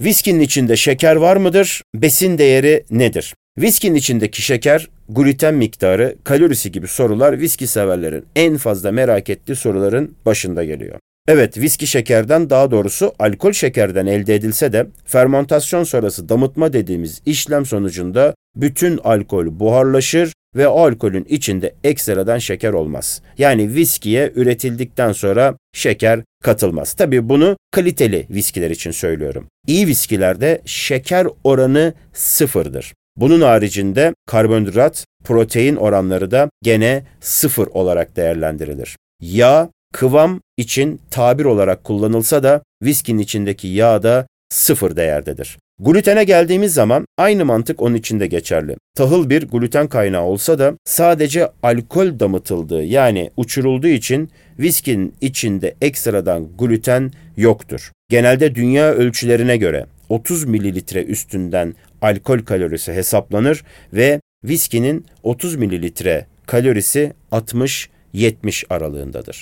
Viskinin içinde şeker var mıdır? Besin değeri nedir? Viskinin içindeki şeker, gluten miktarı, kalorisi gibi sorular viski severlerin en fazla merak ettiği soruların başında geliyor. Evet, viski şekerden daha doğrusu alkol şekerden elde edilse de fermentasyon sonrası damıtma dediğimiz işlem sonucunda bütün alkol buharlaşır ve o alkolün içinde ekstradan şeker olmaz. Yani viskiye üretildikten sonra şeker katılmaz. Tabii bunu kaliteli viskiler için söylüyorum. İyi viskilerde şeker oranı sıfırdır. Bunun haricinde karbonhidrat, protein oranları da gene sıfır olarak değerlendirilir. Yağ, kıvam için tabir olarak kullanılsa da viskinin içindeki yağ da sıfır değerdedir. Glutene geldiğimiz zaman aynı mantık onun içinde geçerli. Tahıl bir gluten kaynağı olsa da sadece alkol damıtıldığı yani uçurulduğu için viskinin içinde ekstradan gluten yoktur. Genelde dünya ölçülerine göre 30 mililitre üstünden alkol kalorisi hesaplanır ve viskinin 30 mililitre kalorisi 60-70 aralığındadır.